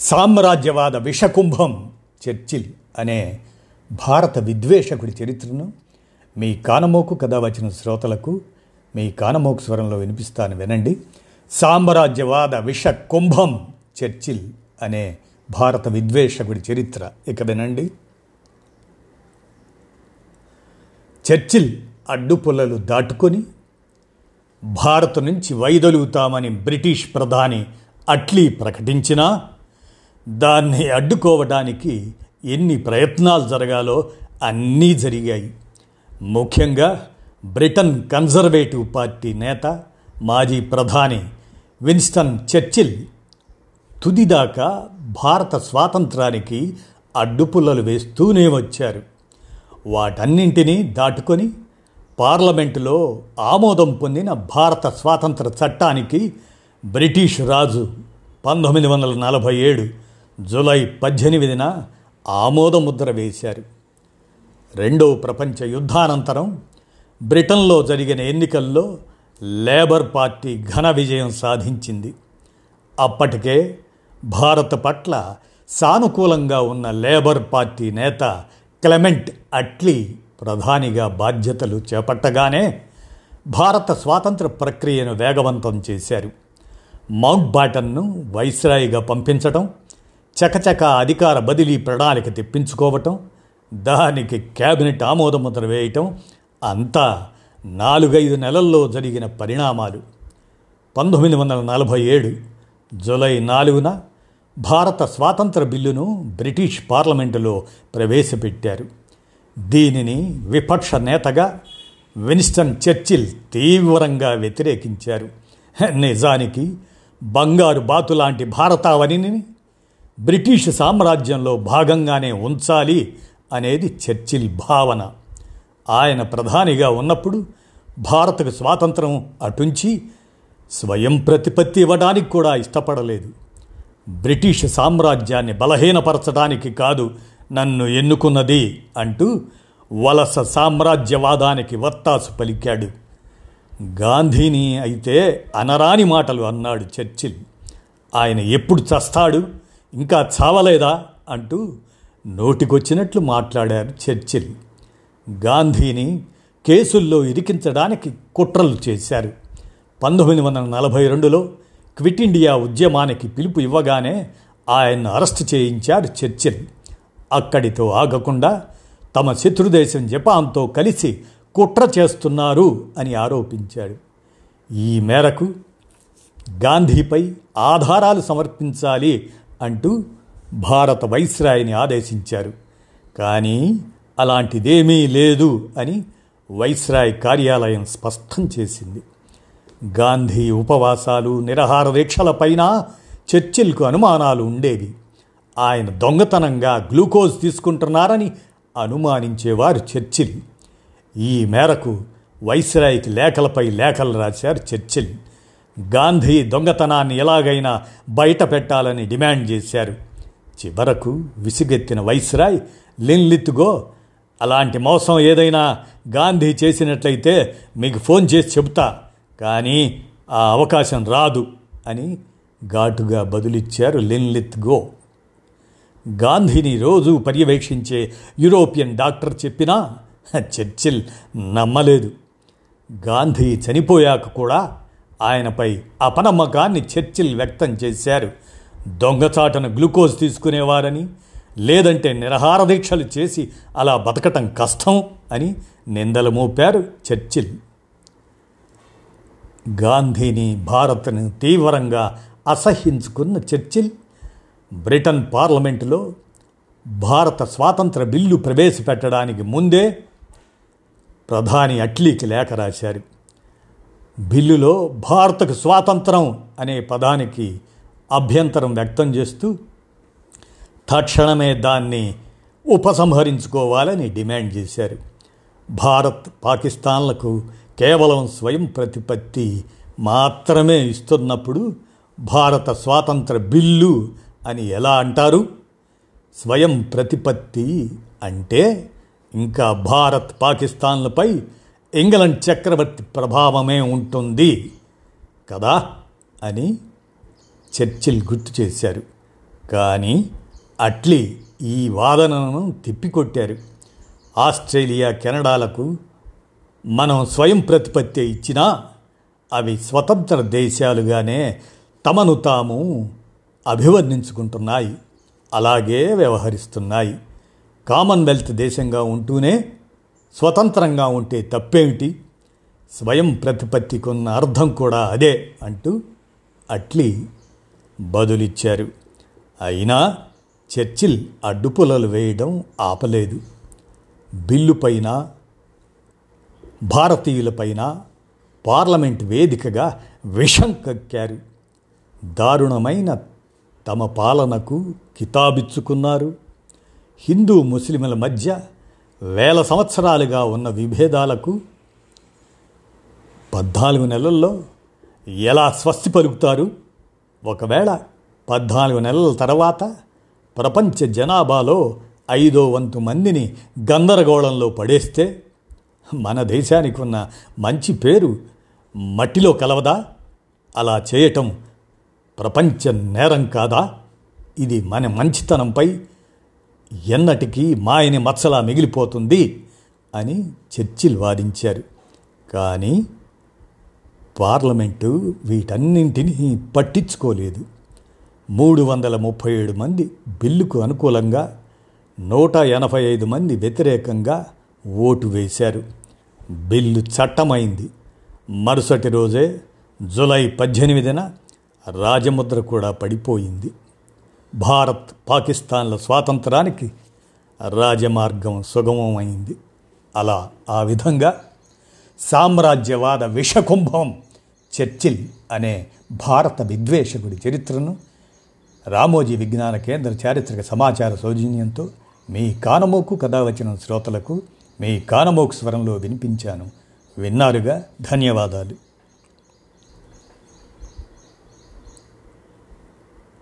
సామ్రాజ్యవాద విషకుంభం Churchill అనే భారత విద్వేషకుడి చరిత్రను మీ కానమోకు కథ వచ్చిన శ్రోతలకు మీ కానమోకు స్వరంలో వినిపిస్తాను వినండి. సామ్రాజ్యవాద విష కుంభం చర్చిల్ అనే భారత విద్వేషకుడి చరిత్ర. ఇక వినండి. చర్చిల్ అడ్డుపుల్లలు దాటుకొని భారత్ నుంచి వైదొలుగుతామని బ్రిటిష్ ప్రధాని అట్లీ ప్రకటించినా దాన్ని అడ్డుకోవడానికి ఎన్ని ప్రయత్నాలు జరగాలో అన్నీ జరిగాయి. ముఖ్యంగా బ్రిటన్ కన్జర్వేటివ్ పార్టీ నేత మాజీ ప్రధాని విన్స్టన్ చర్చిల్ తుదిదాకా భారత స్వాతంత్రానికి అడ్డుపుల్లలు వేస్తూనే వచ్చారు. వాటన్నింటినీ దాటుకొని పార్లమెంటులో ఆమోదం పొందిన భారత స్వాతంత్ర చట్టానికి బ్రిటిష్ రాజు పంతొమ్మిది వందల నలభై ఏడు జూలై పద్దెనిమిదిన ఆమోదముద్ర వేశారు. రెండో ప్రపంచ యుద్ధానంతరం బ్రిటన్లో జరిగిన ఎన్నికల్లో లేబర్ పార్టీ ఘన విజయం సాధించింది. అప్పటికే భారత పట్ల సానుకూలంగా ఉన్న లేబర్ పార్టీ నేత క్లెమెంట్ అట్లీ ప్రధానిగా బాధ్యతలు చేపట్టగానే భారత స్వాతంత్ర ప్రక్రియను వేగవంతం చేశారు. మౌంట్ బాటన్ను వైస్రాయిగా పంపించడం చకచక అధికార బదిలీ ప్రణాళిక తెప్పించుకోవటం దానికి కేబినెట్ ఆమోదముద్ర వేయటం అంతా నాలుగైదు నెలల్లో జరిగిన పరిణామాలు. పంతొమ్మిది వందల నలభై ఏడు జూలై నాలుగున భారత స్వాతంత్ర బిల్లును బ్రిటిష్ పార్లమెంటులో ప్రవేశపెట్టారు. దీనిని విపక్ష నేతగా విన్స్టన్ చర్చిల్ తీవ్రంగా వ్యతిరేకించారు. నిజానికి బంగారు బాతు లాంటి భారతావనిని బ్రిటిష్ సామ్రాజ్యంలో భాగంగానే ఉంచాలి అనేది చర్చిల్ భావన. ఆయన ప్రధానిగా ఉన్నప్పుడు భారత్కు స్వాతంత్రం అటుంచి స్వయం ప్రతిపత్తి ఇవ్వడానికి కూడా ఇష్టపడలేదు. బ్రిటిష్ సామ్రాజ్యాన్ని బలహీనపరచడానికి కాదు నన్ను ఎన్నుకున్నది అంటూ వలస సామ్రాజ్యవాదానికి వత్తాసు పలికాడు. గాంధీని అయితే అనరాని మాటలు అన్నాడు చర్చిల్. ఆయన ఎప్పుడు చస్తాడు? ఇంకా చావలేదా అంటూ నోటికొచ్చినట్లు మాట్లాడారు చర్చిల్. గాంధీని కేసుల్లో ఇరికించడానికి కుట్రలు చేశారు. పంతొమ్మిది వందల నలభై రెండులో క్విట్ ఇండియా ఉద్యమానికి పిలుపు ఇవ్వగానే ఆయన్ను అరెస్టు చేయించారు చర్చిల్. అక్కడితో ఆగకుండా తమ శత్రుదేశం జపాన్తో కలిసి కుట్ర చేస్తున్నారు అని ఆరోపించాడు. ఈ మేరకు గాంధీపై ఆధారాలు సమర్పించాలి అంటూ భారత వైస్రాయిని ఆదేశించారు. కానీ అలాంటిదేమీ లేదు అని వైస్రాయ్ కార్యాలయం స్పష్టం చేసింది. గాంధీ ఉపవాసాలు నిరహార దీక్షలపైన చర్చిల్కు అనుమానాలు ఉండేవి. ఆయన దొంగతనంగా గ్లూకోజ్ తీసుకుంటున్నారని అనుమానించేవారు చర్చిల్. ఈ మేరకు వైస్రాయికి లేఖలపై లేఖలు రాశారు చర్చిల్. గాంధీ దొంగతనాన్ని ఎలాగైనా బయట పెట్టాలని డిమాండ్ చేశారు. చివరకు విసిగెత్తిన వైస్రాయ్ లిన్లిత్గో అలాంటి మోసం ఏదైనా గాంధీ చేసినట్లయితే మీకు ఫోన్ చేసి చెబుతా కానీ ఆ అవకాశం రాదు అని ఘాటుగా బదులిచ్చారు లిన్లిత్ గో. గాంధీని రోజు పర్యవేక్షించే యూరోపియన్ డాక్టర్ చెప్పినా చర్చిల్ నమ్మలేదు. గాంధీ చనిపోయాక కూడా ఆయనపై అపనమ్మకాన్ని చర్చిల్ వ్యక్తం చేశారు. దొంగచాటను గ్లూకోజ్ తీసుకునేవారని లేదంటే నిరహార దీక్షలు చేసి అలా బతకటం కష్టం అని నిందలు మోపారు చర్చిల్. గాంధీని భారత్ను తీవ్రంగా అసహ్యించుకున్న చర్చిల్ బ్రిటన్ పార్లమెంటులో భారత స్వాతంత్ర బిల్లు ప్రవేశపెట్టడానికి ముందే ప్రధాని అట్లీకి లేఖ రాశారు. బిల్లులో భారతకు స్వాతంత్రం అనే పదానికి అభ్యంతరం వ్యక్తం చేస్తూ తక్షణమే దాన్ని ఉపసంహరించుకోవాలని డిమాండ్ చేశారు. భారత్ పాకిస్తాన్లకు కేవలం స్వయం ప్రతిపత్తి మాత్రమే ఇస్తున్నప్పుడు భారత స్వాతంత్ర బిల్లు అని ఎలా అంటారు? స్వయం ప్రతిపత్తి అంటే ఇంకా భారత్ పాకిస్తాన్లపై ఇంగ్లండ్ చక్రవర్తి ప్రభావమే ఉంటుంది కదా అని చర్చిల్ గుర్తు చేశారు. కానీ అట్లీ ఈ వాదనను తిప్పికొట్టారు. ఆస్ట్రేలియా కెనడాలకు మనం స్వయం ప్రతిపత్తి ఇచ్చినా అవి స్వతంత్ర దేశాలుగానే తమను తాము అభివర్ణించుకుంటున్నాయి. అలాగే వ్యవహరిస్తున్నాయి. కామన్వెల్త్ దేశంగా ఉంటూనే స్వతంత్రంగా ఉంటే తప్పేమిటి? స్వయం ప్రతిపత్తికున్న అర్థం కూడా అదే అంటూ అట్లీ బదులిచ్చారు. అయినా చర్చిల్ అడ్డుపులలు వేయడం ఆపలేదు. బిల్లుపైన భారతీయులపైన పార్లమెంట్ వేదికగా విషం కక్కారు. దారుణమైన తమ పాలనకు కితాబిచ్చుకున్నారు. హిందూ ముస్లింల మధ్య వేల సంవత్సరాలుగా ఉన్న విభేదాలకు పద్నాలుగు నెలల్లో ఎలా స్వస్తి పలుకుతారు? ఒకవేళ పద్నాలుగు నెలల తర్వాత ప్రపంచ జనాభాలో ఐదో వంతు మందిని గందరగోళంలో పడేస్తే మన దేశానికి ఉన్న మంచి పేరు మట్టిలో కలవదా? అలా చేయటం ప్రపంచ నేరం కాదా? ఇది మన మంచితనంపై ఎన్నటికీ మాయని మచ్చలా మిగిలిపోతుంది అని చర్చిల్ వాదించారు. కానీ పార్లమెంటు వీటన్నింటినీ పట్టించుకోలేదు. మూడు వందల ముప్పై ఏడు మంది బిల్లుకు అనుకూలంగా నూట ఎనభై ఐదు మంది వ్యతిరేకంగా ఓటు వేశారు. బిల్లు చట్టమైంది. మరుసటి రోజే జులై పద్దెనిమిదిన రాజముద్ర కూడా పడిపోయింది. భారత్ పాకిస్తాన్ల స్వాతంత్రానికి రాజమార్గం సుగమమైంది. అలా ఆ విధంగా సామ్రాజ్యవాద విషకుంభం చర్చిల్ అనే భారత విద్వేషకుడి చరిత్రను రామోజీ విజ్ఞాన కేంద్ర చారిత్రక సమాచార సౌజన్యంతో మీ కానమోకు కథ వచ్చిన శ్రోతలకు మీ కానమోకు స్వరంలో వినిపించాను. విన్నారుగా? ధన్యవాదాలు.